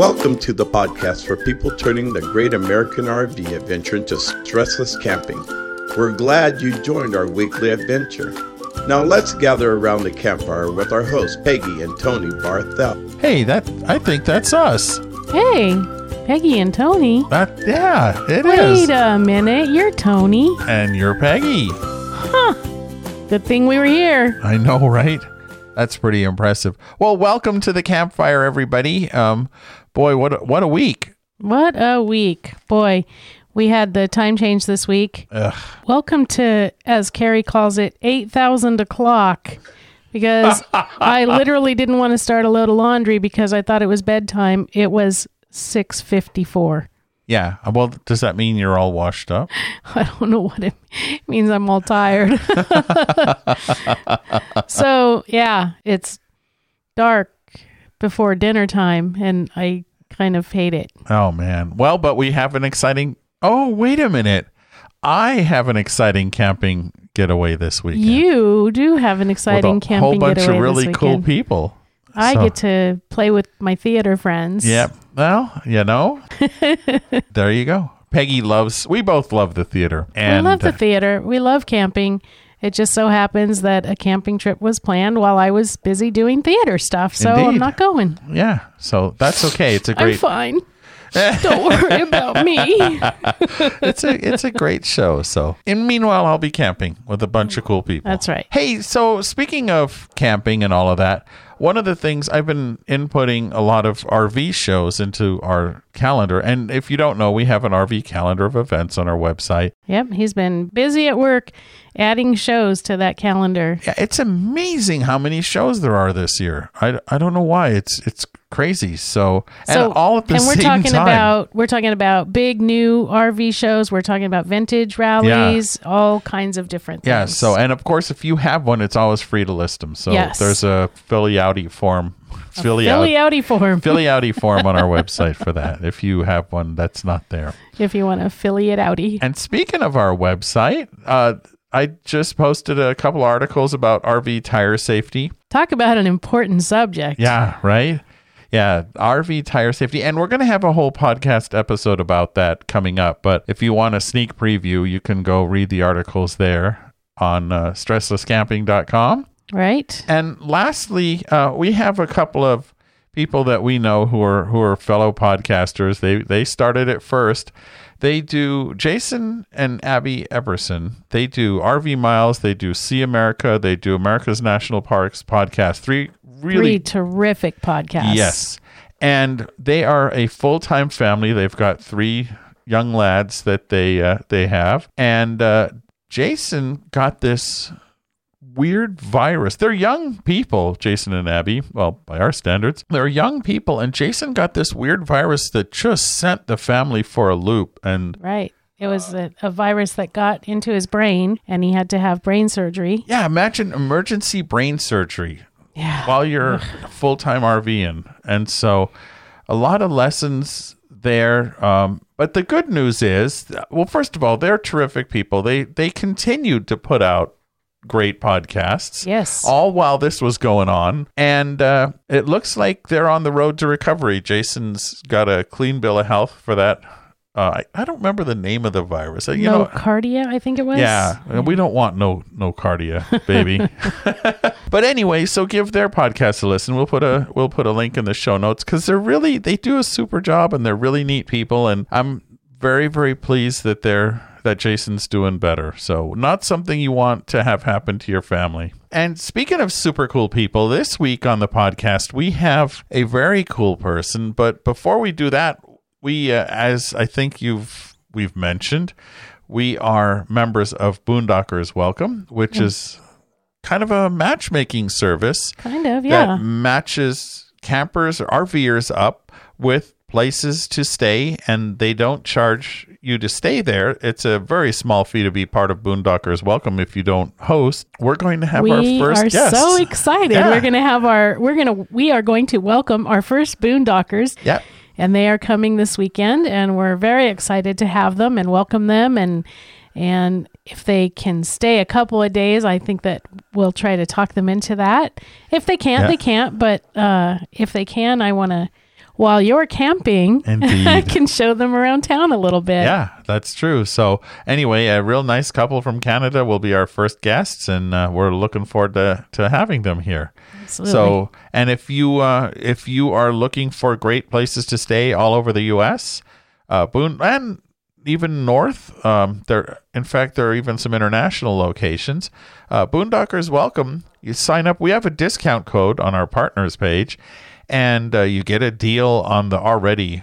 Welcome to the podcast for people turning the great American RV adventure into stressless camping. We're glad you joined our weekly adventure. Now let's gather around the campfire with our hosts Peggy and Tony Barthel. Hey, that I think that's us. Hey, Peggy and Tony. That yeah, it Wait is. a minute, you're Tony. And you're Peggy. Huh. Good thing we were here. I know, right? That's pretty impressive. Well, welcome to the campfire, everybody. Um, boy, what a, what a week. What a week. Boy, we had the time change this week. Ugh. Welcome to, as Carrie calls it, 8,000 o'clock. Because I literally didn't want to start a load of laundry because I thought it was bedtime. It was 6.54. Yeah. Well, does that mean you're all washed up? I don't know what it means. I'm all tired. so, yeah, it's dark before dinner time, and I kind of hate it. Oh man. Well, but we have an exciting. Oh, wait a minute. I have an exciting camping getaway this weekend. You do have an exciting a camping whole bunch getaway of really cool people. I So- get to play with my theater friends. Yep. Well, you know, there you go. Peggy loves. We both love the theater, We love the theater. We love camping. It just so happens that a camping trip was planned while I was busy doing theater stuff, so I'm not going. yeah. So that's okay. It's a I'm great. fine. Don't worry about me. it's a it's a great show. So, and meanwhile, I'll be camping with a bunch of cool people. That's right. Hey, so speaking of camping and all of that, one of the things I've been inputting a lot of RV shows into our calendar, and if you don't know, we have an RV calendar of events on our website. Yep, he's been busy at work adding shows to that calendar. Yeah, it's amazing how many shows there are this year. I, I don't know why it's it's crazy. So and So, all at the and we're talking time. about we're talking about big new RV shows. We're talking about vintage rallies, all kinds of different things. Yeah. So, and of course, if you have one, it's always free to list them. So Yes. there's a Philly Outie form, Philly, Philly out, Outie form Philly Outie form on our website for that. If you have one that's not there. if you want to it outie. And speaking of our website, uh, I just posted a couple articles about RV tire safety. Talk about an important subject. Yeah, right. Yeah, RV tire safety. And we're going to have a whole podcast episode about that coming up. But if you want a sneak preview, you can go read the articles there on uh, stresslesscamping.com. Right? And lastly, uh, we have a couple of people that we know who are who are fellow podcasters. They they started it first. They do Jason and Abby Epperson. They do RV Miles. They do See America. They do America's National Parks podcast. Three really Three terrific podcasts. Yes. And they are a full-time family. They've got three young lads that they uh, they have. And uh, Jason got this weird virus. They're young people, Jason and Abby. Well, by our standards, they're young people and Jason got this weird virus that just sent the family for a loop and Right. It was a, a virus that got into his brain and he had to have brain surgery. yeah, imagine emergency brain surgery. Yeah. while you're full time RVing. And so a lot of lessons there. Um, but the good news is, well, first of all, they're terrific people. They they continued to put out great podcasts. Yes. All while this was going on. And uh, it looks like they're on the road to recovery. Jason's got a clean bill of health for that. Uh, I, I don't remember the name of the virus. Uh, You no know, cardia, I think it was. yeah, and we don't want no no cardia, baby. but anyway, so give their podcast a listen. We'll put a we'll put a link in the show notes because they're really they do a super job and they're really neat people, and I'm very very pleased that they're that Jason's doing better. So not something you want to have happen to your family. And speaking of super cool people, this week on the podcast we have a very cool person. But before we do that, we uh, as I think you've we've mentioned we are members of Boondockers Welcome, which is kind of a matchmaking service Kind of, yeah. that matches campers or RVers up with places to stay, and they don't charge you to stay there. It's a very small fee to be part of Boondockers Welcome if you don't host. We're going to have we our first are guest. so excited. Yeah. We're going to have our we're going to we are going to welcome our first boondockers. Yep. And they are coming this weekend and we're very excited to have them and welcome them and and if they can stay a couple of days i think that we'll try to talk them into that if they can't Yeah. they can't but uh, if they can i want to while you're camping, I can show them around town a little bit. Yeah, that's true. So, anyway, a real nice couple from Canada will be our first guests, and uh, we're looking forward to, to having them here. Absolutely. So, and if you uh, if you are looking for great places to stay all over the U.S., uh, Boone and even north, um, there. In fact, there are even some international locations. Uh, Boondockers welcome. You sign up. We have a discount code on our partners page, and uh, you get a deal on the already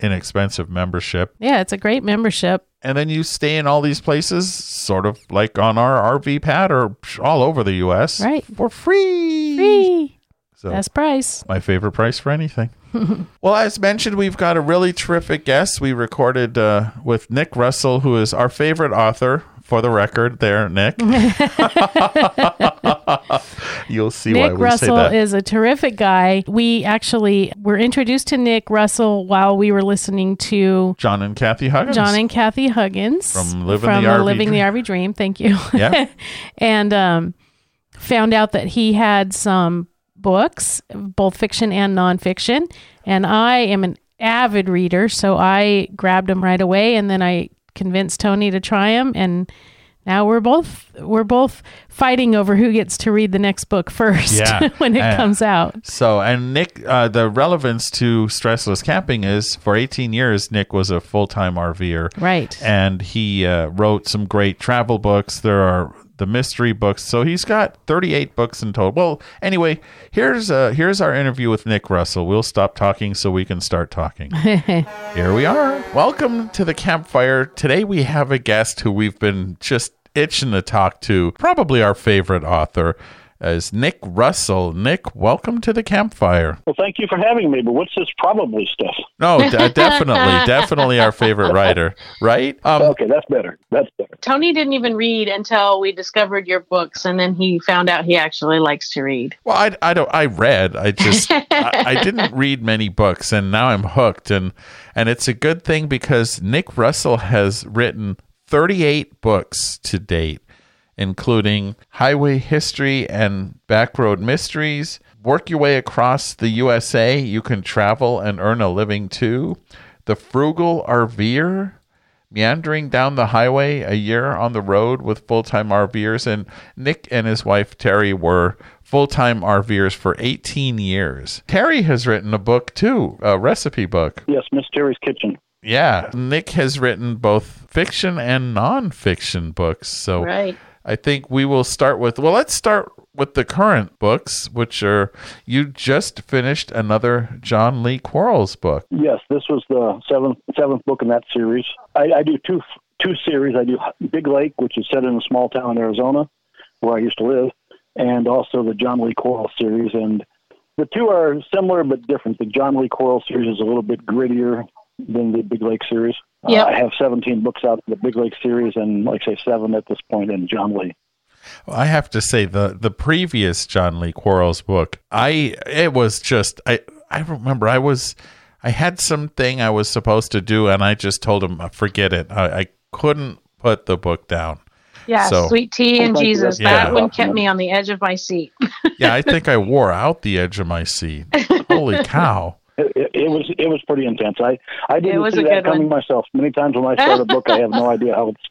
inexpensive membership yeah, it's a great membership. and then you stay in all these places, sort of like on our RV pad or all over the U.S. Right. for free. Free. So Best price. my favorite price for anything. well, as mentioned, we've got a really terrific guest. We recorded uh, with Nick Russell, who is our favorite author. For the record, there, Nick. You'll see why we. Nick Russell say that. is a terrific guy. We actually were introduced to Nick Russell while we were listening to John and Kathy Huggins. John and Kathy Huggins From Living from the RV Living the Dream. RV Dream. Thank you. Yeah. and um, found out that he had some books, both fiction and nonfiction. And I am an avid reader, so I grabbed them right away, and then I convinced Tony to try them, and now we're both we're both fighting over who gets to read the next book first Yeah. when it Uh, comes out. So, and Nick, uh, the relevance to stressless camping is for 18 years, Nick was a full time RVer. Right. And he uh, wrote some great travel books. There are the mystery books. So he's got 38 books in total. Well, anyway, here's uh, here's our interview with Nick Russell. We'll stop talking so we can start talking. Here we are. Welcome to the campfire. Today we have a guest who we've been just itching to talk to. Probably our favorite author is Nick Russell. Nick, welcome to the campfire. Well, thank you for having me, but what's this probably stuff? No, d- definitely, definitely our favorite writer, right? Um, Okay, that's better. That's better. Tony didn't even read until we discovered your books, and then he found out he actually likes to read. Well, I, I don't. I read. I just I, I didn't read many books, and now I'm hooked. and And it's a good thing because Nick Russell has written 38 books to date, including Highway History and Backroad Mysteries. Work your way across the USA. You can travel and earn a living too. The Frugal RVer meandering down the highway a year on the road with full-time RVers and Nick and his wife Terry were full-time RVers for 18 years. Terry has written a book too, a recipe book. Yes, Miss Terry's Kitchen. Yeah, Nick has written both fiction and non-fiction books. So Right. I think we will start with well, let's start with the current books, which are you just finished another John Lee Quarles book. Yes, this was the seventh seventh book in that series. I, I do two two series. I do Big Lake, which is set in a small town in Arizona, where I used to live, and also the John Lee Quarles series. And the two are similar but different. The John Lee Quarles series is a little bit grittier than the Big Lake series. Uh, I have 17 books out in the Big Lake series, and like I say, seven at this point in John Lee. I have to say the the previous John Lee Quarles book, I it was just I I remember I was I had something I was supposed to do and I just told him "Uh, forget it. I, I couldn't put the book down. Yeah, So- sweet tea and Oh, thank you. Jesus. Yeah. That one kept me on the edge of my seat. Yeah, I think I wore out the edge of my seat. Holy cow. It, it, it was it was pretty intense. I I didn't see that coming one. myself. Many times when I start a book, I have no idea how it's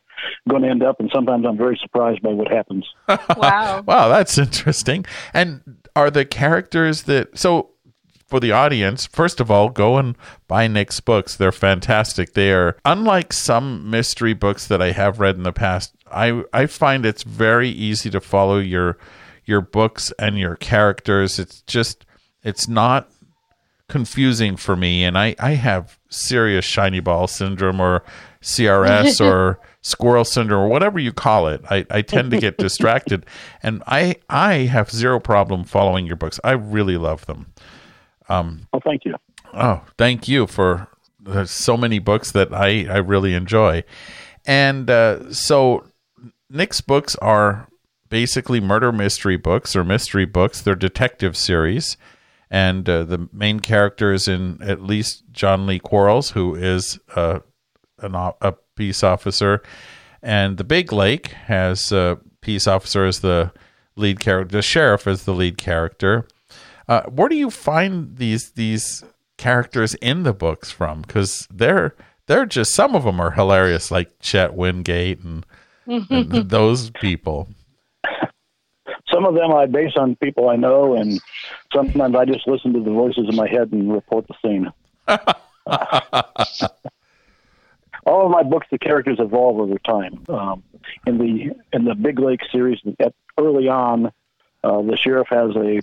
going to end up, and sometimes I'm very surprised by what happens. wow. Wow, that's interesting. And are the characters that so for the audience, first of all, go and buy Nick's books. They're fantastic. They are unlike some mystery books that I have read in the past. I I find it's very easy to follow your your books and your characters. It's just it's not confusing for me and I, I have serious shiny ball syndrome or CRS or squirrel syndrome or whatever you call it. I, I tend to get distracted and I I have zero problem following your books. I really love them. Oh, thank you. Oh, thank you for there's so many books that I, I really enjoy. And uh, so Nick's books are basically murder mystery books or mystery books. They're detective series. And uh, the main character is in at least John Lee Quarles, who is uh, an, a peace officer. And the Big Lake has a peace officer as the lead character, the sheriff as the lead character. Uh, where do you find these these characters in the books from because they're they're just some of them are hilarious, like Chet Wingate and, and those people. Some of them I base on people I know, and sometimes I just listen to the voices in my head and report the scene. All of my books, the characters evolve over time. Um, in the in the Big Lake series, at, early on, uh, the sheriff has a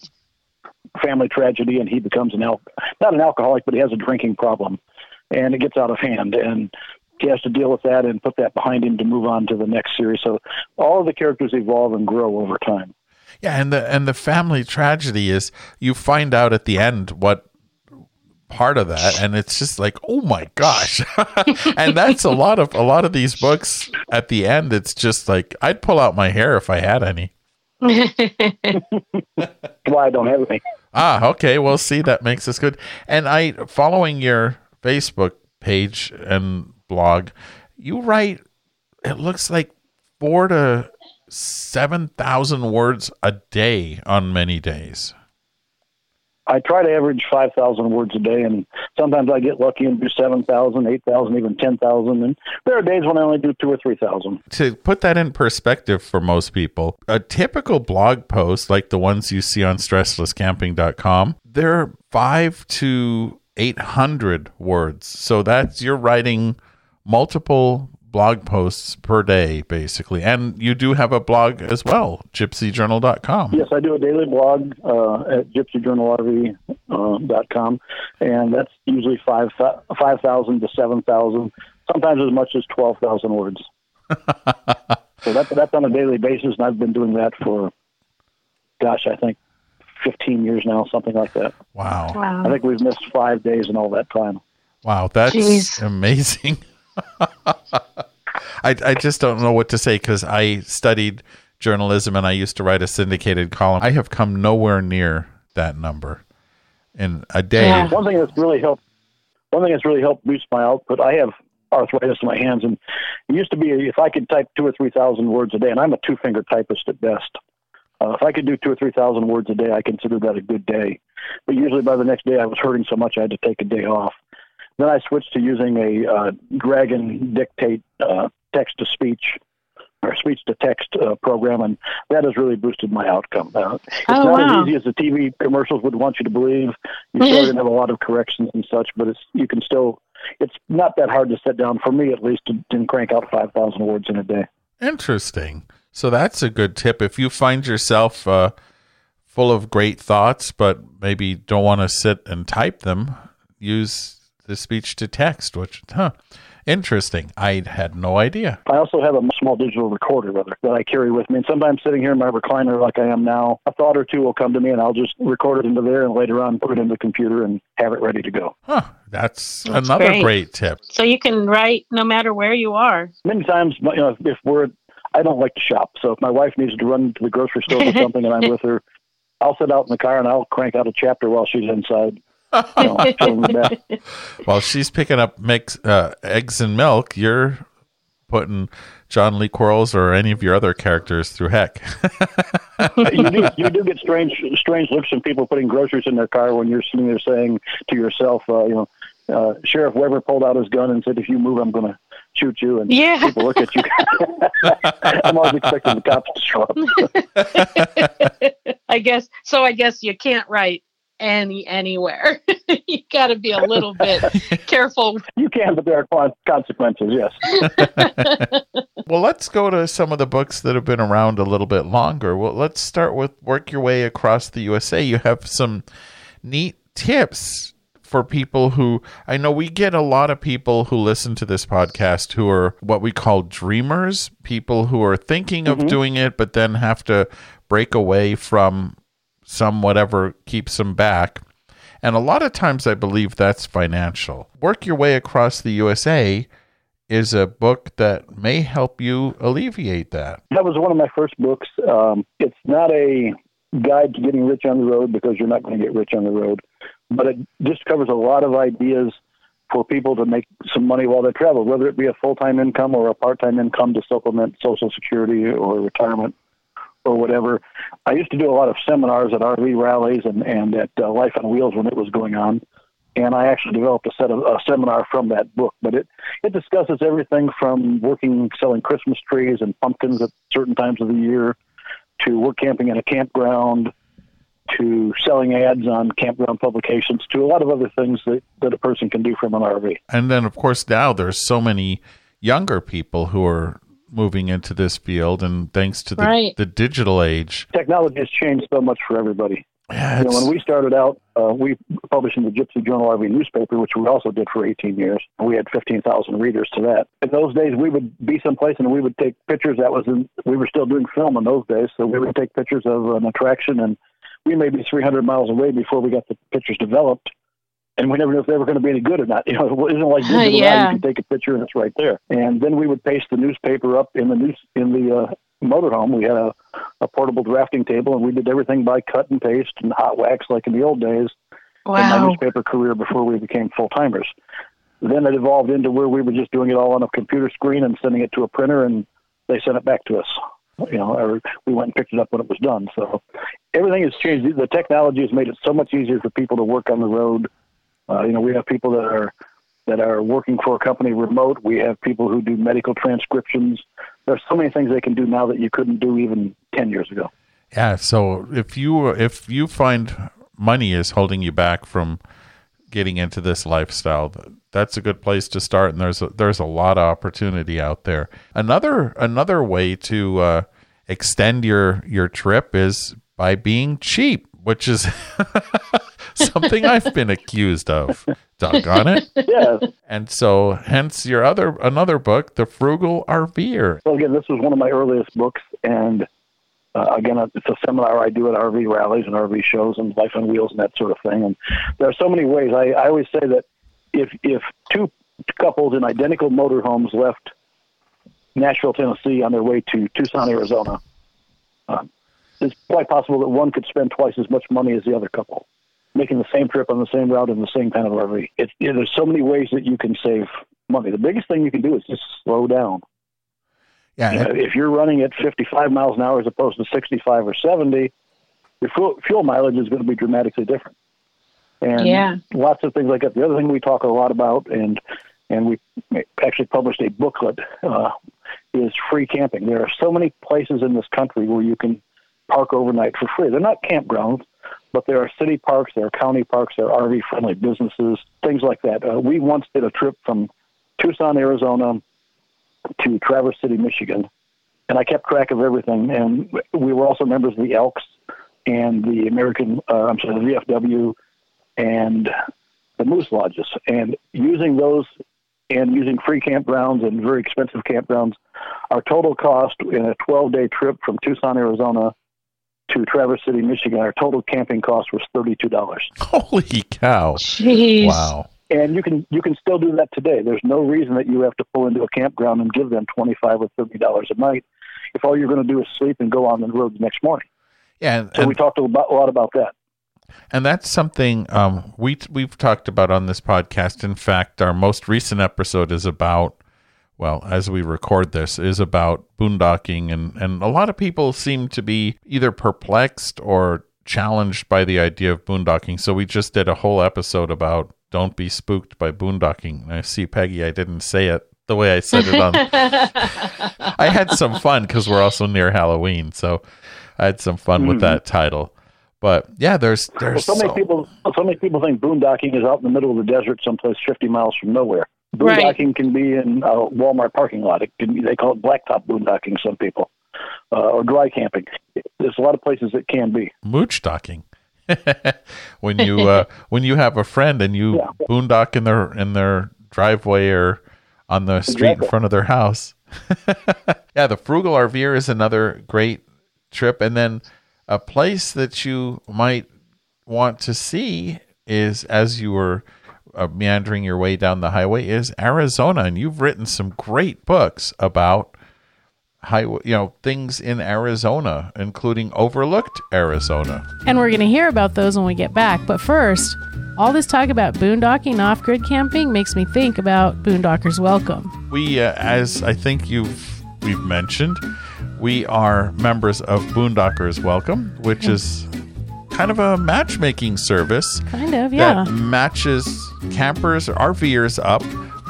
family tragedy, and he becomes an al- not an alcoholic, but he has a drinking problem, and it gets out of hand, and he has to deal with that and put that behind him to move on to the next series. So all of the characters evolve and grow over time. Yeah, and the and the family tragedy is you find out at the end what part of that and it's just like oh my gosh and that's a lot of a lot of these books at the end it's just like i'd pull out my hair if i had any Why I don't have any. Ah, okay. Well, see, that makes us good. And I, following your Facebook page and blog, you write. It looks like four to seven thousand words a day on many days. I try to average 5,000 words a day, and sometimes I get lucky and do 7,000, 8,000, even 10,000. And there are days when I only do two or 3,000. To put that in perspective for most people, a typical blog post like the ones you see on stresslesscamping.com, they're five to 800 words. So that's you're writing multiple blog posts per day, basically. And you do have a blog as well, gypsyjournal.com. Yes, I do a daily blog uh, at gypsyjournalrv.com, uh, and that's usually 5,000 5, to 7,000, sometimes as much as 12,000 words. so that, that's on a daily basis, and I've been doing that for, gosh, I think 15 years now, something like that. Wow. wow. I think we've missed five days in all that time. Wow, that's Jeez. amazing. I, I just don't know what to say because I studied journalism and I used to write a syndicated column. I have come nowhere near that number in a day. Yeah. One thing that's really helped, one thing that's really helped boost my output. I have arthritis in my hands, and it used to be if I could type two or three thousand words a day, and I'm a two finger typist at best. Uh, if I could do two or three thousand words a day, I considered that a good day. But usually by the next day, I was hurting so much I had to take a day off. Then I switched to using a uh, Dragon Dictate uh, text to speech or speech to text uh, program, and that has really boosted my outcome. Uh, it's Oh, not wow. as easy as the TV commercials would want you to believe. You still going to have a lot of corrections and such, but it's you can still. It's not that hard to sit down for me, at least, to, to crank out five thousand words in a day. Interesting. So that's a good tip. If you find yourself uh, full of great thoughts, but maybe don't want to sit and type them, use the speech to text, which, huh, interesting. I had no idea. I also have a small digital recorder rather that I carry with me. And sometimes sitting here in my recliner like I am now, a thought or two will come to me and I'll just record it into there and later on put it in the computer and have it ready to go. Huh, that's, That's another great. great tip. So you can write no matter where you are. Many times, you know, if we're, I don't like to shop. So if my wife needs to run to the grocery store or something and I'm with her, I'll sit out in the car and I'll crank out a chapter while she's inside. You know, chilling in bed. While she's picking up mix, uh, eggs and milk, you're putting John Lee Quarles or any of your other characters through heck. you do you do get strange strange looks from people putting groceries in their car when you're sitting there saying to yourself, uh, you know, uh, Sheriff Weber pulled out his gun and said, "If you move, I'm going to shoot you." And Yeah. people look at you. I'm always expecting the cops to show up. I guess so. I guess you can't write any anywhere. you got to be a little bit careful. You can, but there are consequences. Yes. Well, let's go to some of the books that have been around a little bit longer. Well, let's start with Work Your Way Across the USA. You have some neat tips for people who I know we get a lot of people who listen to this podcast who are what we call dreamers, people who are thinking of mm-hmm. doing it, but then have to break away from some whatever keeps them back. And a lot of times I believe that's financial. Work Your Way Across the USA is a book that may help you alleviate that. That was one of my first books. Um, it's not a guide to getting rich on the road because you're not going to get rich on the road, but it just covers a lot of ideas for people to make some money while they travel, whether it be a full time income or a part time income to supplement Social Security or retirement or whatever. I used to do a lot of seminars at RV rallies and, and at uh, Life on Wheels when it was going on. and I actually developed a set of a seminar from that book. But it it discusses everything from working selling Christmas trees and pumpkins at certain times of the year, to work camping in a campground, to selling ads on campground publications, to a lot of other things that that a person can do from an RV. And then, of course, now there's so many younger people who are moving into this field, and thanks to the, Right. the digital age, Technology has changed so much for everybody. yeah, You know, when we started out, uh, we published in the Gypsy Journal RV newspaper, which we also did for 18 years. We had 15,000 readers to that. In those days, we would be someplace and we would take pictures. That was in, we were still doing film in those days, so we would take pictures of an attraction, and we may be 300 miles away before we got the pictures developed. And we never knew if they were going to be any good or not. You know, it isn't like digital now. You can take a picture and it's right there. And then we would paste the newspaper up in the news in the uh, motorhome. We had a, a portable drafting table, and we did everything by cut and paste and hot wax like in the old days in my newspaper career before we became full timers. Then it evolved into where we were just doing it all on a computer screen and sending it to a printer, and they sent it back to us. You know, or we went and picked it up when it was done. So everything has changed. The technology has made it so much easier for people to work on the road. Uh, you know, we have people that are that are working for a company remote. We have people who do medical transcriptions. There's so many things they can do now that you couldn't do even ten years ago. Yeah, so if you if you find money is holding you back from getting into this lifestyle, that's a good place to start. And there's a, there's a lot of opportunity out there. Another another way to uh, extend your your trip is by being cheap, which is something I've been accused of. Doggone it! Yeah. And so, hence your other another book, The Frugal RVer. So again, this was one of my earliest books, and uh, again, it's a seminar I do at RV rallies and RV shows and Life on Wheels and that sort of thing. And there are so many ways. I, I always say that if if two couples in identical motorhomes left Nashville, Tennessee, on their way to Tucson, Arizona, uh, it's quite possible that one could spend twice as much money as the other couple, making the same trip on the same route in the same kind of RV. It's, you know, there's so many ways that you can save money. The biggest thing you can do is just slow down. Yeah, You know, if you're running at 55 miles an hour as opposed to 65 or 70, your fuel, fuel mileage is going to be dramatically different. And Yeah. lots of things like that. The other thing we talk a lot about, and and we actually published a booklet, uh, is free camping. There are so many places in this country where you can park overnight for free. They're not campgrounds, but there are city parks, there are county parks, there are RV friendly businesses, things like that. Uh, we once did a trip from Tucson, Arizona to Traverse City, Michigan, and I kept track of everything. And we were also members of the Elks and the American, uh, I'm sorry, the VFW and the Moose Lodges. And using those and using free campgrounds and very expensive campgrounds, our total cost in a 12 day trip from Tucson, Arizona to Traverse City, Michigan, our total camping cost was $32. holy cow! Jeez. Wow. And you can you can still do that today. There's no reason that you have to pull into a campground and give them twenty five or thirty dollars a night if all you're going to do is sleep and go on the road the next morning. Yeah, and, So we talked a lot, a lot about that. and that's something um, we we've talked about on this podcast. In fact, our most recent episode is about well, as we record this, is about boondocking, and and a lot of people seem to be either perplexed or challenged by the idea of boondocking. So we just did a whole episode about don't be spooked by boondocking. And I see Peggy, I didn't say it the way I said it on. I had some fun because we're also near Halloween, so I had some fun with mm-hmm. that title. But yeah, there's Well, there's so many so- people so many people think boondocking is out in the middle of the desert, someplace fifty miles from nowhere. Right. Boondocking can be in a Walmart parking lot. It can be, they call it blacktop boondocking. Some people, uh, or dry camping. There's a lot of places it can be. mooch docking. when you uh, when you have a friend and you Yeah. boondock in their in their driveway or on the street in front of their house. yeah, the frugal RVer is another great trip, and then a place that you might want to see is as you were uh, meandering your way down the highway is Arizona, and you've written some great books about highway, you know, things in Arizona, including overlooked Arizona. And we're going to hear about those when we get back. But first, all this talk about boondocking, off grid camping makes me think about Boondockers Welcome. We, uh, as I think you've we've mentioned, we are members of Boondockers Welcome, which is kind of a matchmaking service Kind of, yeah. that matches campers or RVers up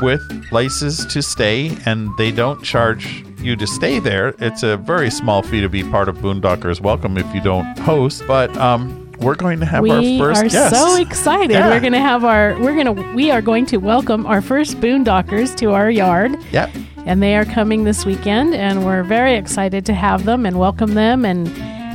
with places to stay, and they don't charge you to stay there. It's a very small fee to be part of Boondockers Welcome if you don't host, but um, we're going to have we our first are guest. so excited. Yeah. We're going to have our we're going to we are going to welcome our first boondockers to our yard. Yep. and they are coming this weekend and we're very excited to have them and welcome them and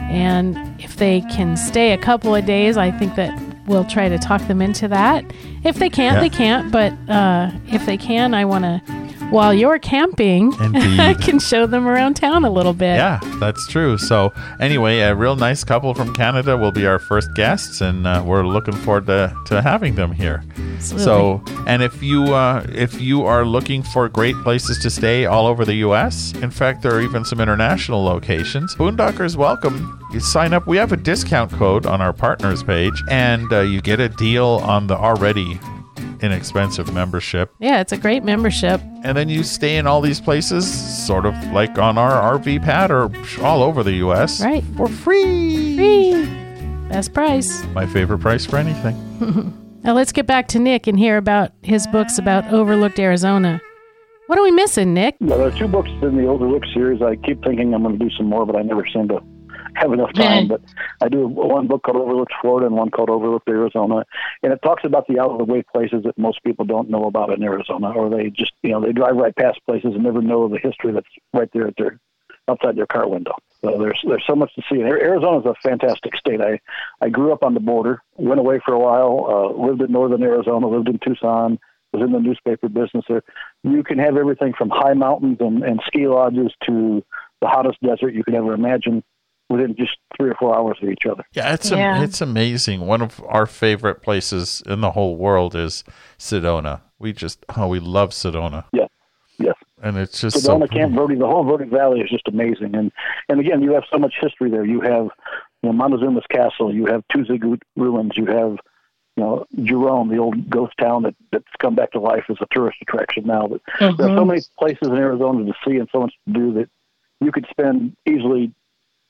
and if they can stay a couple of days i think that we'll try to talk them into that if they can't Yeah. they can't but uh, if they can i want to while you're camping i can show them around town a little bit Yeah, that's true. So, anyway, a real nice couple from Canada will be our first guests, and uh, we're looking forward to, to having them here. Absolutely. So, and if you uh, if you are looking for great places to stay all over the U.S., in fact, there are even some international locations. Boondockers welcome. You sign up. We have a discount code on our partners page, and uh, you get a deal on the already inexpensive membership. yeah it's a great membership And then you stay in all these places, sort of like on our RV pad or all over the U.S. Right. For free. Free. best price My favorite price for anything. now let's get back to nick and hear about his books about overlooked arizona what are we missing nick Now, there are two books in the Overlook series. I keep thinking I'm going to do some more, but I never seem to have enough time. but I do one book called Overlooked Florida and one called Overlooked Arizona, and it talks about the out of the way places that most people don't know about in Arizona, or they just you know they drive right past places and never know the history that's right there at their outside their car window. So there's there's so much to see. And Arizona's a fantastic state. I I grew up on the border, went away for a while, uh, lived in northern Arizona, lived in Tucson, was in the newspaper business there. You can have everything from high mountains and, and ski lodges to the hottest desert you could ever imagine within just three or four hours of each other. Yeah, it's Yeah. Am- it's amazing. One of our favorite places in the whole world is Sedona. We just oh, we love Sedona. Yeah. yes. And it's just Sedona, so Camp Verde, the whole Verde Valley is just amazing. And and again, you have so much history there. You have you know, Montezuma's Castle, you have Tuzigoot ruins, you have you know Jerome, the old ghost town that that's come back to life as a tourist attraction now. But there are so mm-hmm. many places in Arizona to see and so much to do that you could spend easily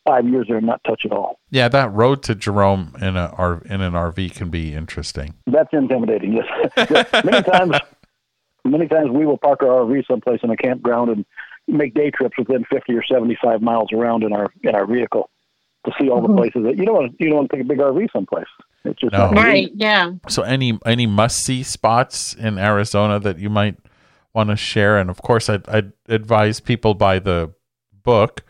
five years there and not touch at all. Yeah, that road to Jerome in a R- in an RV can be interesting. That's intimidating. Yes, many times, many times we will park our RV someplace in a campground and make day trips within fifty or seventy-five miles around in our in our vehicle to see all the mm-hmm. places that you don't want. You don't want to take a big RV someplace. It's just No. not Right. Yeah. So any any must see spots in Arizona that you might want to share, and of course, I'd, I'd advise people buy the book.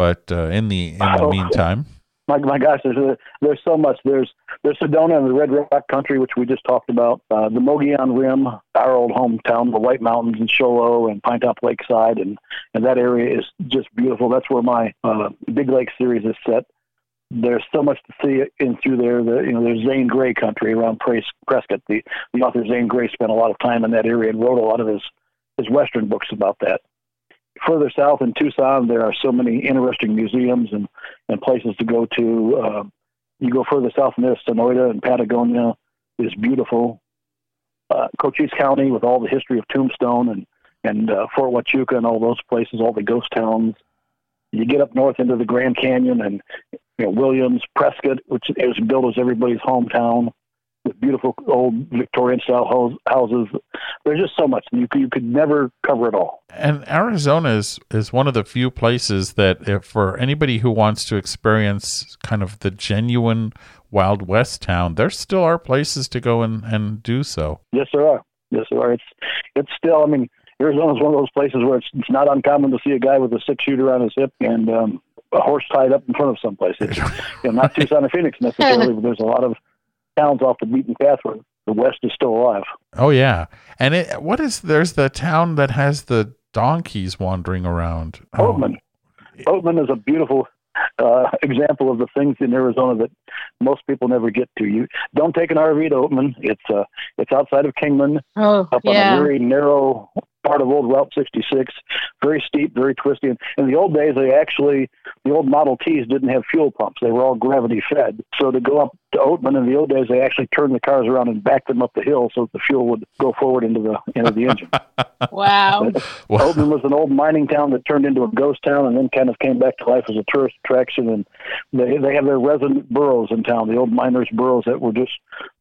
But uh, in the in the meantime, My, my gosh, there's there's so much. There's there's Sedona and the Red Rock Country, which we just talked about. Uh, the Mogollon Rim, our old hometown, the White Mountains and Show Low and Pine Top Lakeside, and and that area is just beautiful. That's where my uh, Big Lake series is set. There's so much to see in through there. The, you know, there's Zane Grey country around Prescott. The the author Zane Grey spent a lot of time in that area and wrote a lot of his his western books about that. Further south in Tucson, there are so many interesting museums and and places to go to. Uh, you go further south near Sonoita and Patagonia is beautiful. Uh, Cochise County with all the history of Tombstone and and uh, Fort Huachuca and all those places, all the ghost towns. You get up north into the Grand Canyon and you know, Williams, Prescott, which is built as everybody's hometown, with beautiful old Victorian style houses. There's just so much you could, you could never cover it all. and Arizona is is one of the few places that, if for anybody who wants to experience kind of the genuine Wild West town, there still are places to go and and do so. Yes, there are. Yes, there are. It's it's still. I mean, Arizona is one of those places where it's it's not uncommon to see a guy with a six shooter on his hip and um, a horse tied up in front of someplace. It's you know, not Tucson or Phoenix necessarily, but there's a lot of towns off the beaten path where the West is still alive. Oh yeah, and it what is there's the town that has the donkeys wandering around. Oh, Oatman. Oatman is a beautiful uh, example of the things in Arizona that most people never get to. You don't take an RV to Oatman. It's uh, it's outside of Kingman. Oh, up on a very narrow part of old Route 66, very steep, very twisty. And in the old days, they actually the old Model Ts didn't have fuel pumps; they were all gravity fed. So to go up to Oatman in the old days, they actually turned the cars around and backed them up the hill so that the fuel would go forward into the into the engine. Wow. Well, Oatman was an old mining town that turned into a ghost town and then kind of came back to life as a tourist attraction. And they they have their resident burros in town, the old miners' burros that were just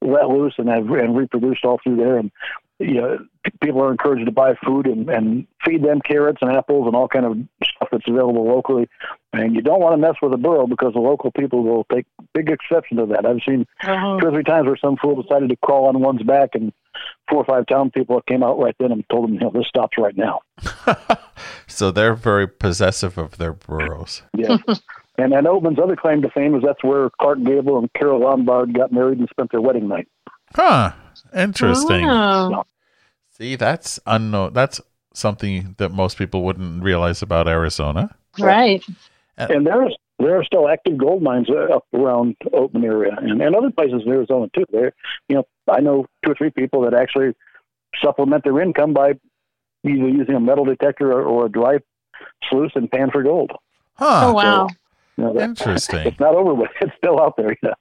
let loose and have and reproduced all through there. And you know, people are encouraged to buy food and, and feed them carrots and apples and all kind of stuff that's available locally. And you don't want to mess with a burro because the local people will take big exception to that. I've seen uh-huh. two or three times where some fool decided to crawl on one's back and four or five town people came out right then and told him, you know, this stops right now. so they're very possessive of their burros. Yeah. and and Oatman's other claim to fame is that's where Clark Gable and Carole Lombard got married and spent their wedding night. Huh. Interesting. wow. See, that's unknown. That's something that most people wouldn't realize about Arizona. Right. And there's there are still active gold mines uh, up around Oatman area and, and other places in Arizona too. There, you know, I know two or three people that actually supplement their income by either using a metal detector or, or a dry sluice and pan for gold. Huh. Oh wow. You know, that- Interesting. It's not over with. It's still out there. Yeah.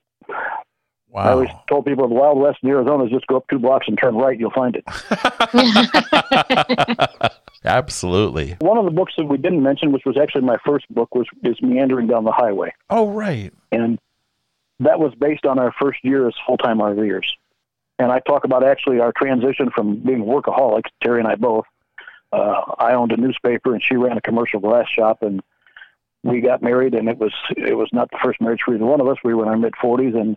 I always told people the Wild West in Arizona is just go up two blocks and turn right, you'll find it. Absolutely. One of the books that we didn't mention, which was actually my first book, was is Meandering Down the Highway, Oh, right. and that was based on our first year as full time RVers. And I talk about actually our transition from being workaholics, Terry and I both. Uh, I owned a newspaper, and she ran a commercial glass shop, and we got married, and it was it was not the first marriage for either one of us. We were in our mid forties, and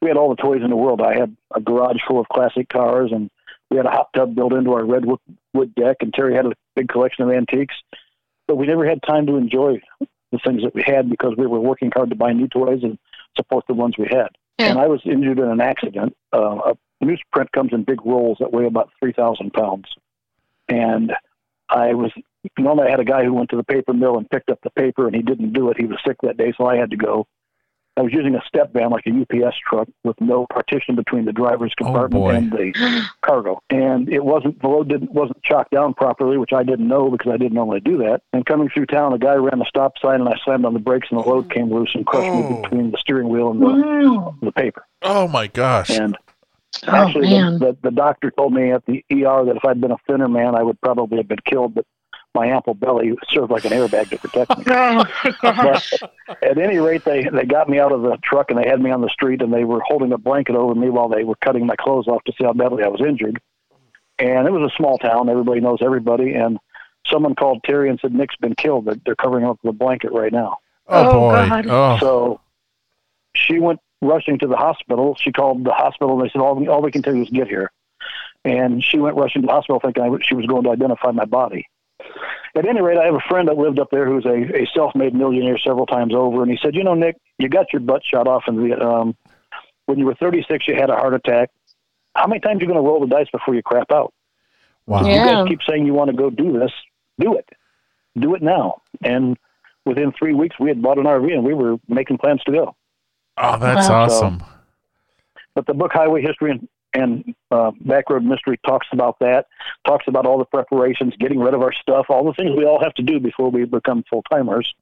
we had all the toys in the world. I had a garage full of classic cars, and we had a hot tub built into our redwood wood deck, and Terry had a big collection of antiques. But we never had time to enjoy the things that we had because we were working hard to buy new toys and support the ones we had. Yeah. And I was injured in an accident. Uh, a newsprint comes in big rolls that weigh about three thousand pounds, and I was normally I had a guy who went to the paper mill and picked up the paper, and he didn't do it. He was sick that day, so I had to go. I was using a step van like a UPS truck with no partition between the driver's compartment boy. and the cargo, and it wasn't the load didn't wasn't chalked down properly, which I didn't know because I didn't normally do that. And coming through town, a guy ran a stop sign, and I slammed on the brakes, and the load came loose and crushed Oh. me between the steering wheel and the, Wow. the paper. Oh, my gosh. And Oh actually, man. the, the, the doctor told me at the ER that if I'd been a thinner man, I would probably have been killed, but my ample belly served like an airbag to protect me. Oh. But at any rate, they they got me out of the truck and they had me on the street and they were holding a blanket over me while they were cutting my clothes off to see how badly I was injured. And it was a small town; everybody knows everybody. And someone called Terry and said Nick's been killed. They're, they're covering up the blanket right now. oh, Oh, boy. God. Oh, So she went rushing to the hospital. She called the hospital and they said, all, we- all we can tell you is get here. And she went rushing to the hospital thinking I, she was going to identify my body. At any rate, I have a friend that lived up there who's a, a self-made millionaire several times over. And he said, you know, Nick, you got your butt shot off in Vietnam. Um, when you were 36, you had a heart attack. How many times are you going to roll the dice before you crap out? wow. You guys keep saying you want to go do this. Do it. Do it now. And within three weeks, we had bought an RV and we were making plans to go. Oh, that's Wow. awesome. But the book Highway History and, and uh, Backroad Mystery talks about that, talks about all the preparations, getting rid of our stuff, all the things we all have to do before we become full timers,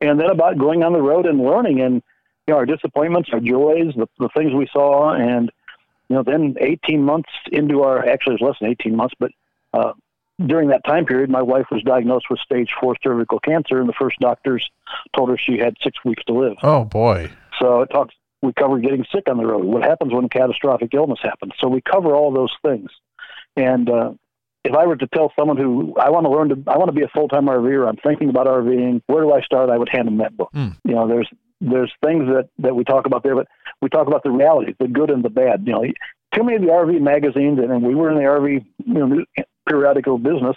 and then about going on the road and learning and you know our disappointments, our joys, the, the things we saw, and you know then 18 months into our actually it's less than 18 months, but uh, during that time period, my wife was diagnosed with stage four cervical cancer, and the first doctors told her she had six weeks to live. Oh, boy. So it talks. We cover getting sick on the road. What happens when catastrophic illness happens? So we cover all those things. And uh, if I were to tell someone who I want to learn to, I want to be a full time RVer. I'm thinking about RVing. Where do I start? I would hand them that book. Hmm. You know, there's there's things that that we talk about there, but we talk about the reality, the good and the bad. You know, too many of the RV magazines, and, and we were in the RV you know periodical business.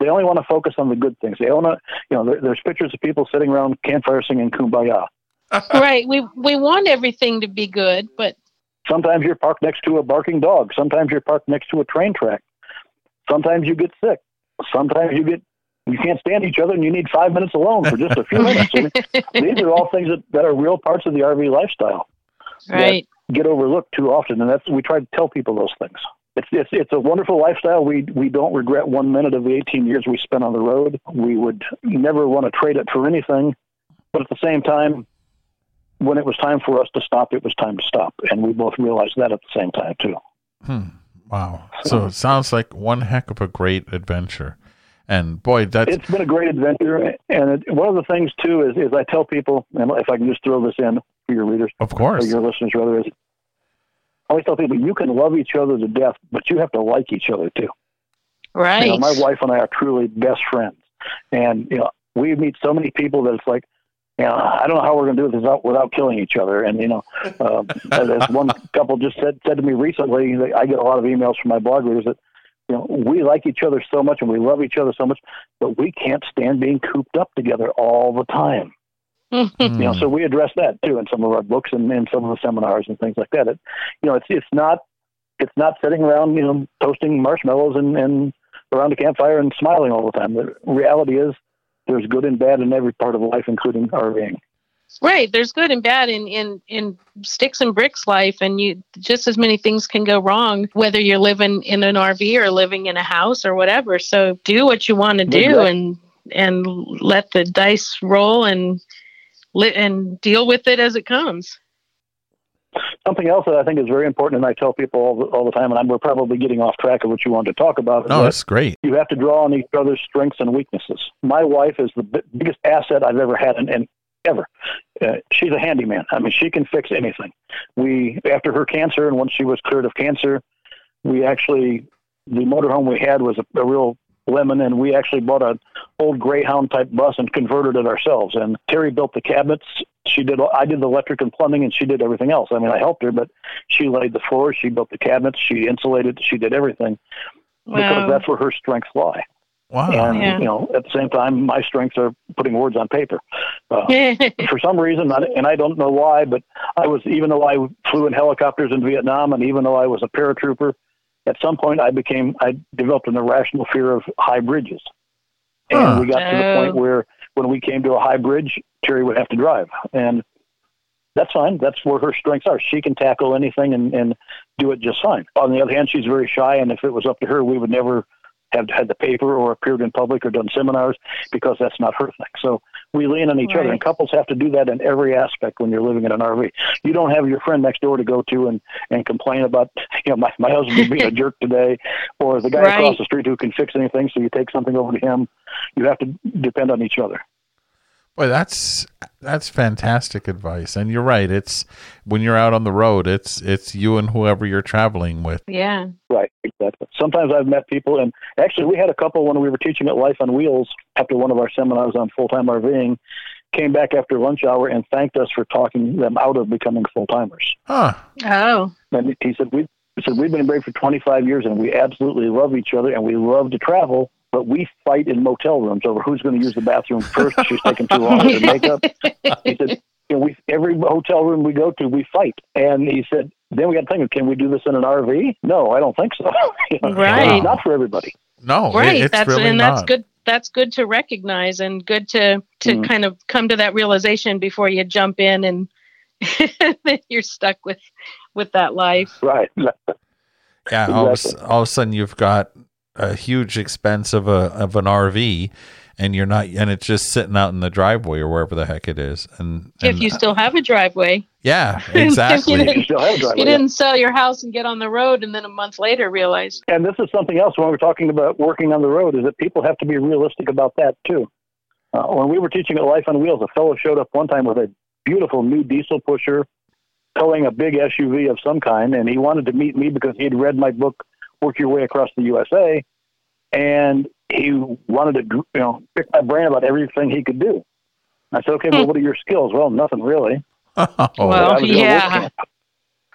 They only want to focus on the good things. They want to, you know, there, there's pictures of people sitting around campfire singing "Kumbaya." Right. We we want everything to be good, but Sometimes you're parked next to a barking dog. Sometimes you're parked next to a train track. Sometimes you get sick. Sometimes you get you can't stand each other and you need five minutes alone for just a few minutes. I mean, these are all things that, that are real parts of the RV lifestyle. right. Get overlooked too often, and that's we try to tell people those things. it's it's it's a wonderful lifestyle. We we don't regret one minute of the 18 years we spent on the road. We would never want to trade it for anything, but at the same time, when it was time for us to stop, it was time to stop, and we both realized that at the same time too. Hmm. Wow. So it sounds like one heck of a great adventure. And boy, that's It's been a great adventure, and it, one of the things too is is I tell people, and if I can just throw this in for your readers of or course. your listeners rather is. I always tell people you can love each other to death, but you have to like each other too. Right. You know, my wife and I are truly best friends, and you know we meet so many people that it's like, you know, I don't know how we're going to do this without, without killing each other. And you know, uh, as one couple just said said to me recently, I get a lot of emails from my blog readers that you know we like each other so much and we love each other so much, but we can't stand being cooped up together all the time. You know, so we address that too in some of our books and in some of the seminars and things like that. It, you know, it's it's not it's not sitting around you know toasting marshmallows and and around a campfire and smiling all the time. The reality is there's good and bad in every part of life, including RVing. Right. There's good and bad in, in, in sticks and bricks life, and you just as many things can go wrong whether you're living in an RV or living in a house or whatever. So do what you want to do Exactly. and and let the dice roll and and deal with it as it comes. Something else that I think is very important, and I tell people all the, all the time, and I'm, we're probably getting off track of what you wanted to talk about. No, that's great. you have to draw on each other's strengths and weaknesses. My wife is the bi- biggest asset I've ever had, and, and ever. Uh, she's a handyman. I mean, she can fix anything. We, after her cancer, and once she was cleared of cancer, we actually the motorhome we had was a, a real lemon, and we actually bought an old Greyhound type bus and converted it ourselves. And Terry built the cabinets. She did. I did the electric and plumbing, and she did everything else. I mean, I helped her, but she laid the floors, she built the cabinets, she insulated, she did everything because that's where her strengths lie. Wow. And Yeah. you know, at the same time, my strengths are putting words on paper. Uh, for some reason, and I don't know why, but I was even though I flew in helicopters in Vietnam, and even though I was a paratrooper, at some point I became I developed an irrational fear of high bridges, and Huh. we got to the Oh. point where when we came to a high bridge, Terry would have to drive, and that's fine. That's where her strengths are. She can tackle anything and, and do it just fine. On the other hand, she's very shy, and if it was up to her, we would never have had the paper or appeared in public or done seminars because that's not her thing. So we lean on each other, and couples have to do that in every aspect when you're living in an RV. You don't have your friend next door to go to and and complain about, you know, my my husband being a jerk today, or the guy Right. across the street who can fix anything, so you take something over to him. You have to depend on each other. Boy, that's that's fantastic advice. And you're right. It's when you're out on the road, it's it's you and whoever you're traveling with. yeah. Right, exactly. Sometimes I've met people, and actually, we had a couple when we were teaching at Life on Wheels after one of our seminars on full time RVing. Came back after lunch hour and thanked us for talking them out of becoming full timers. Huh. Oh. And he said, "We he said we've been married for 25 years, and we absolutely love each other, and we love to travel." But we fight in motel rooms over who's going to use the bathroom first. She's taking too long to make up. He said, you know, we every hotel room we go to, we fight. And he said, then we got to think, can we do this in an RV? No, I don't think so. You know, Right. It's not for everybody. No, right it's that's really and that's not. good that's good to recognize and good to to Mhm. kind of come to that realization before you jump in and then you're stuck with with that life Right. Yeah, all of, a s- Exactly. all of a sudden you've got a huge expense of a of an RV, and you're not, and it's just sitting out in the driveway or wherever the heck it is. And, if you still have a driveway yeah, If you exactly. You still have a driveway. you didn't sell your house and get on the road and then a month later realize And this is something else when we're talking about working on the road is that people have to be realistic about that too. Uh, when we were teaching at Life on Wheels, a fellow showed up one time with a beautiful new diesel pusher towing a big SUV of some kind, and he wanted to meet me because he had read my book, Work Your Way Across the USA, and he wanted to you know pick my brain about everything he could do. I said, okay, well, hmm. what are your skills? Well, nothing really. oh, Well, I was gonna work yeah.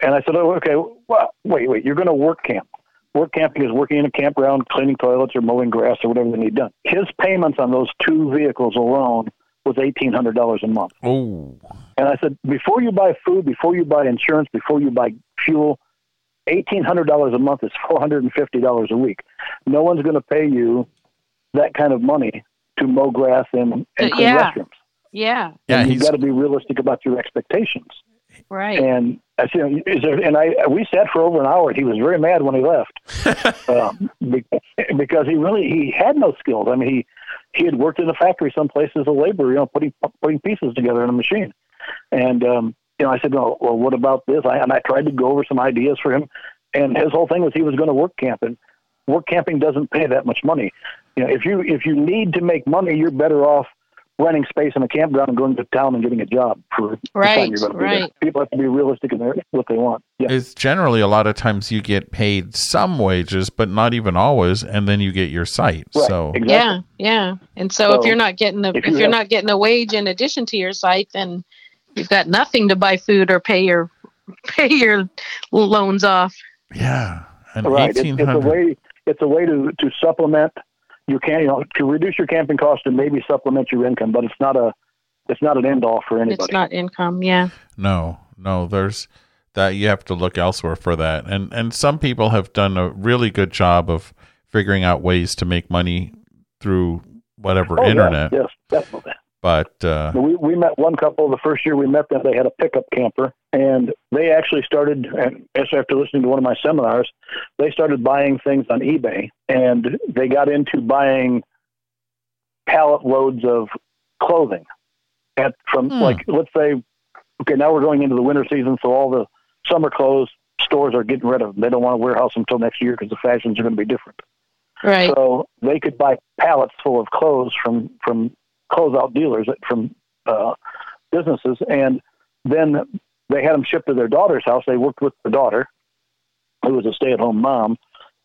And I said, oh, okay, well, wait, wait, you're going to work camp. Work camping is working in a campground, cleaning toilets or mowing grass or whatever they need done. His payments on those two vehicles alone was $1,800 a month. oh, And I said, before you buy food, before you buy insurance, before you buy fuel, $1,800 a month is $450 a week. No one's going to pay you that kind of money to mow grass and, and Uh, clean yeah. restrooms. yeah yeah. And you've got to be realistic about your expectations. Right. And I said, "Is there?" And I we sat for over an hour. and He was very mad when he left um, be- because he really he had no skills. I mean, he he had worked in a factory someplace as a laborer, you know, putting putting pieces together in a machine. And um, you know, I said, "Well, well what about this?" I, and I tried to go over some ideas for him. And his whole thing was he was going to work camp, and work camping doesn't pay that much money. You know, if you if you need to make money, you're better off renting space in a campground and going to town and getting a job for the time Right, you're going to be there. right. People have to be realistic in their, what they want. Yeah. It's generally a lot of times you get paid some wages, but not even always, and then you get your site. Right. So Exactly. Yeah, yeah. And so, if you're not getting a if if, you you're have- not getting a wage in addition to your site, then you've got nothing to buy food or pay your pay your loans off. yeah, and Right. It's, it's a way. It's a way to to supplement your can you know to reduce your camping cost and maybe supplement your income, but it's not a it's not an end all for anybody. It's not income. Yeah. No, no, there's that you have to look elsewhere for that. And and some people have done a really good job of figuring out ways to make money through whatever Oh, yeah. internet. Yes, definitely. But uh, We we met one couple the first year we met them. They had a pickup camper, and they actually started. And after listening to one of my seminars, they started buying things on eBay, and they got into buying pallet loads of clothing. At from Hmm. like let's say, okay, now we're going into the winter season, so all the summer clothes stores are getting rid of them. They don't want to warehouse them until next year because the fashions are going to be different. Right. So they could buy pallets full of clothes from from closeout dealers from uh, businesses, and then they had them shipped to their daughter's house. They worked with the daughter, who was a stay-at-home mom,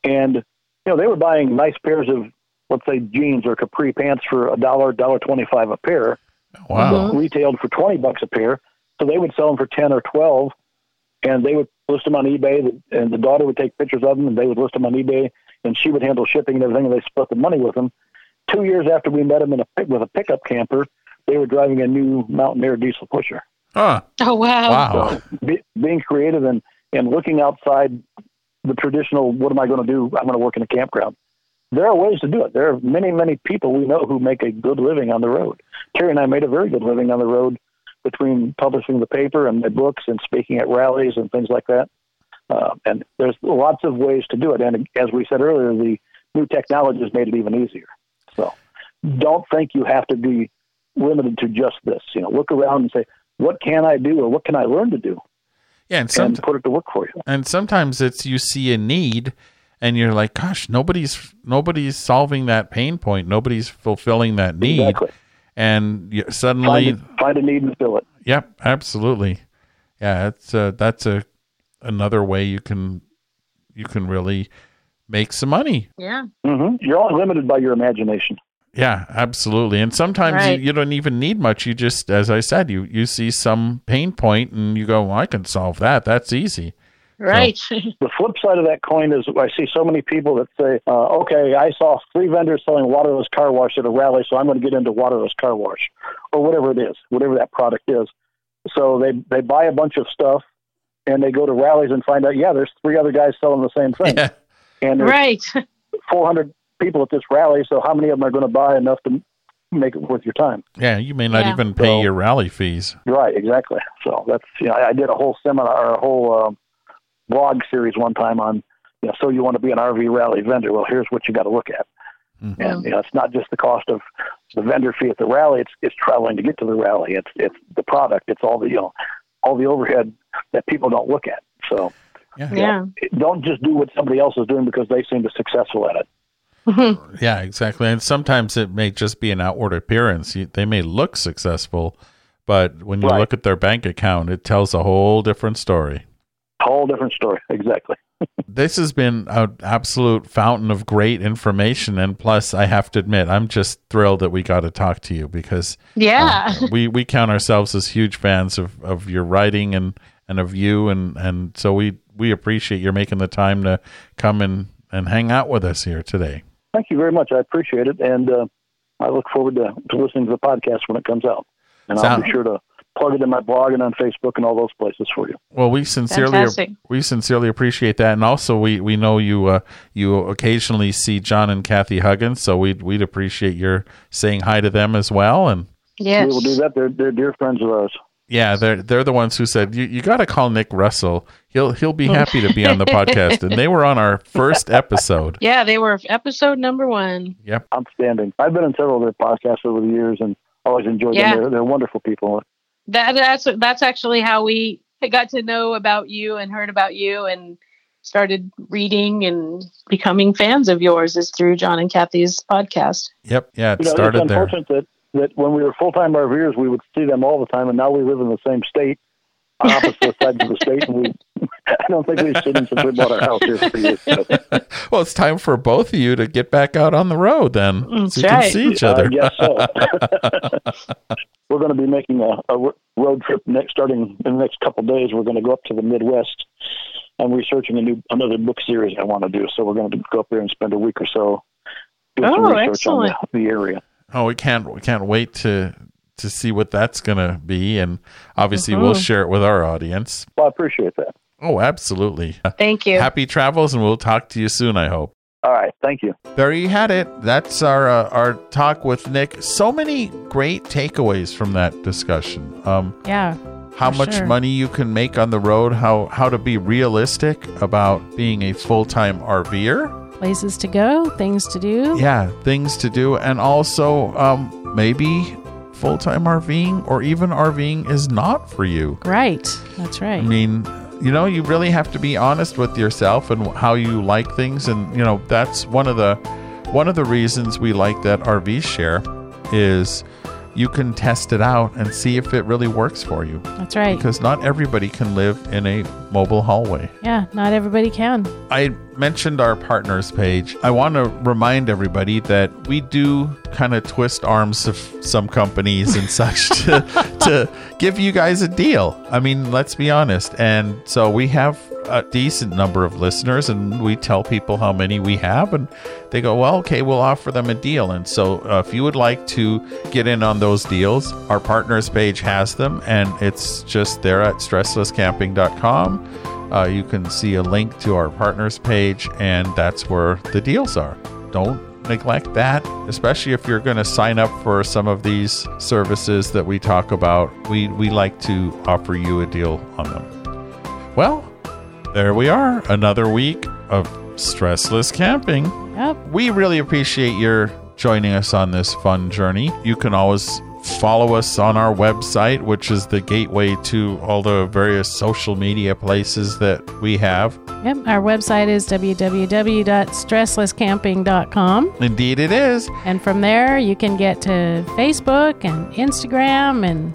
and you know they were buying nice pairs of let's say jeans or capri pants for a dollar, dollar twenty-five a pair, wow, retailed for twenty bucks a pair. So they would sell them for ten or twelve, and they would list them on eBay. And the daughter would take pictures of them, and they would list them on eBay, and she would handle shipping and everything. And they split the money with them. Two years after we met him in a with a pickup camper, they were driving a new Mountain Aire diesel pusher. huh, Oh wow. wow, So be, being creative and and looking outside the traditional, what am I going to do? I'm going to work in a campground. There are ways to do it. There are many, many people we know who make a good living on the road. Terry and I made a very good living on the road between publishing the paper and the books and speaking at rallies and things like that. Uh, and there's lots of ways to do it. And as we said earlier, the new technology has made it even easier. So don't think you have to be limited to just this. You know, look around and say, what can I do or what can I learn to do? yeah. And some and put it to work for you. and sometimes it's you see a need, and you're like, gosh, nobody's nobody's solving that pain point. Nobody's fulfilling that need, Exactly. and you, suddenly, Find, a, find a need and fill it. Yep, absolutely. Yeah, it's uh, that's a another way you can you can really make some money. Yeah. Mm-hmm. You're only limited by your imagination. Yeah, absolutely. And sometimes Right. you, you don't even need much. You just, as I said, you you see some pain point and you go, well, I can solve that. That's easy. Right. The flip side of that coin is I see so many people that say, uh, okay, I saw three vendors selling waterless car wash at a rally, so I'm going to get into waterless car wash or whatever it is, whatever that product is. So they, they buy a bunch of stuff and they go to rallies and find out, yeah, there's three other guys selling the same thing. Yeah, And there's right. 400 people at this rally, so how many of them are going to buy enough to make it worth your time? yeah. You may not Yeah. even pay So- your rally fees. Right, exactly. So that's you know, I I did a whole seminar or a whole um, blog series one time on you know, so you want to be an RV rally vendor. Well, here's what you got to look at, Mhm. and you know, it's not just the cost of the vendor fee at the rally; it's it's traveling to get to the rally. It's it's the product. It's all the you know all the overhead that people don't look at. So Yeah. Yeah. don't just do what somebody else is doing because they seem to successful at it. Yeah, exactly. And sometimes it may just be an outward appearance. You, they may look successful, but when you Right. look at their bank account, it tells a whole different story. Whole different story. Exactly. This has been an absolute fountain of great information. And plus, I have to admit, I'm just thrilled that we got to talk to you because Yeah. uh, we, we count ourselves as huge fans of, of your writing and, and of you. And, and so we, we appreciate your making the time to come and, and hang out with us here today. Thank you very much. I appreciate it, and uh, I look forward to, to listening to the podcast when it comes out. And I'll be sure to plug it in my blog and on Facebook and all those places for you. Well, we sincerely Fantastic. we sincerely appreciate that, and also we, we know you uh, you occasionally see John and Kathy Huggins, so we'd we'd appreciate your saying hi to them as well. And Yes. We will do that. They're, they're dear friends of ours. Yeah, they're they're the ones who said you, you got to call Nick Russell. He'll he'll be oh. happy to be on the podcast, and they were on our first episode. Yeah, they were episode number one. Yep. Outstanding. I've been on several of their podcasts over the years and always enjoyed Yeah. them. They're, they're wonderful people. That that's that's actually how we got to know about you and heard about you and started reading and becoming fans of yours is through John and Kathy's podcast. Yep. Yeah, it You know, started it's there. unfortunate that, that when we were full time RVers, we would see them all the time, and now we live in the same state, opposite sides of the state, and we. I don't think we've seen them since we bought our house here for years. So, Well, it's time for both of you to get back out on the road then, That's so you right. can see each I other. guess so. we're going to be making a, a road trip next, starting in the next couple of days. We're going to go up to the Midwest. I'm researching a new another book series I want to do, so we're going to go up there and spend a week or so doing some Oh, research on the, the area. Oh, we can't we can't wait to to see what that's gonna be, and obviously we'll Mhm. share it with our audience. Well, I appreciate that. Oh, absolutely. Thank you. Happy travels, and we'll talk to you soon. I hope. All right, thank you. There you had it. That's our uh, our talk with Nick. So many great takeaways from that discussion. Um, Yeah. how much sure. money you can make on the road, how how to be realistic about being a full time RVer. Places to go, things to do. Yeah, things to do, and also um, maybe full time RVing or even RVing is not for you. Right. That's right. I mean, you know, you really have to be honest with yourself and how you like things, and you know that's one of the one of the reasons we like that RV share is you can test it out and see if it really works for you That's right. because not everybody can live in a mobile hallway. Yeah, not everybody can. I mentioned our partners page. I want to remind everybody that we do kind of twist arms of some companies and such to, to give you guys a deal. I mean, let's be honest. And so we have a decent number of listeners, and we tell people how many we have, and they go, Well, okay, we'll offer them a deal. And so uh, if you would like to get in on those deals, our partners page has them, and it's just there at stresslesscamping.com. Uh, you can see a link to our partners page, and that's where the deals are. Don't neglect that, especially if you're going to sign up for some of these services that we talk about. We, we like to offer you a deal on them. Well, there we are, another week of stressless camping. Yep. We really appreciate your joining us on this fun journey. You can always follow us on our website, which is the gateway to all the various social media places that we have. Yep. Our website is www.stresslesscamping.com. Indeed, it is. And from there, you can get to Facebook and Instagram and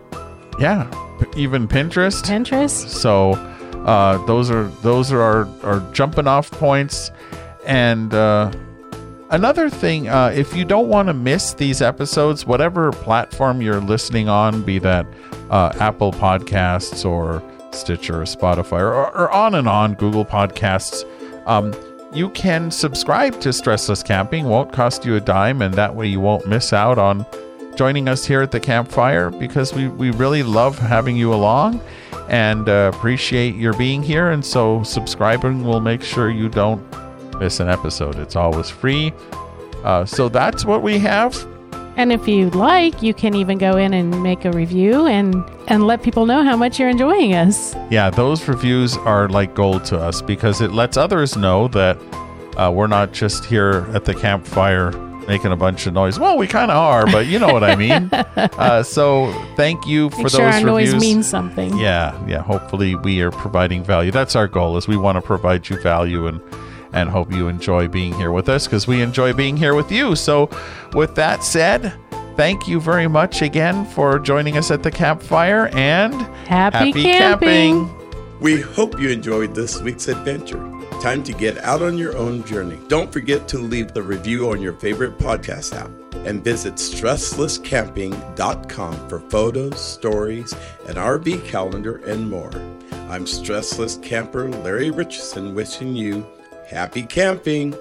Yeah, even Pinterest. Pinterest. So uh, those are those are our, our jumping off points. And uh, another thing, uh, if you don't want to miss these episodes, whatever platform you're listening on, be that uh, Apple Podcasts or Stitcher or Spotify or, or on and on Google Podcasts, um, you can subscribe to Stressless Camping. Won't cost you a dime, and that way you won't miss out on joining us here at the campfire because we, we really love having you along and uh, appreciate your being here. And so, subscribing will make sure you don't miss an episode. It's always free. Uh, so, that's what we have. And if you'd like, you can even go in and make a review and, and let people know how much you're enjoying us. Yeah, those reviews are like gold to us because it lets others know that uh, we're not just here at the campfire making a bunch of noise. Well, we kind of are, but you know what I mean. uh, so, thank you for Make those sure our reviews. noise means something. Yeah, yeah. Hopefully, we are providing value. That's our goal. Is we want to provide you value and and hope you enjoy being here with us because we enjoy being here with you. So, with that said, thank you very much again for joining us at the campfire and Happy, camping. We hope you enjoyed this week's adventure. Time to get out on your own journey. Don't forget to leave the review on your favorite podcast app and visit stresslesscamping.com for photos, stories, an RV calendar, and more. I'm stressless camper Larry Richardson wishing you happy camping.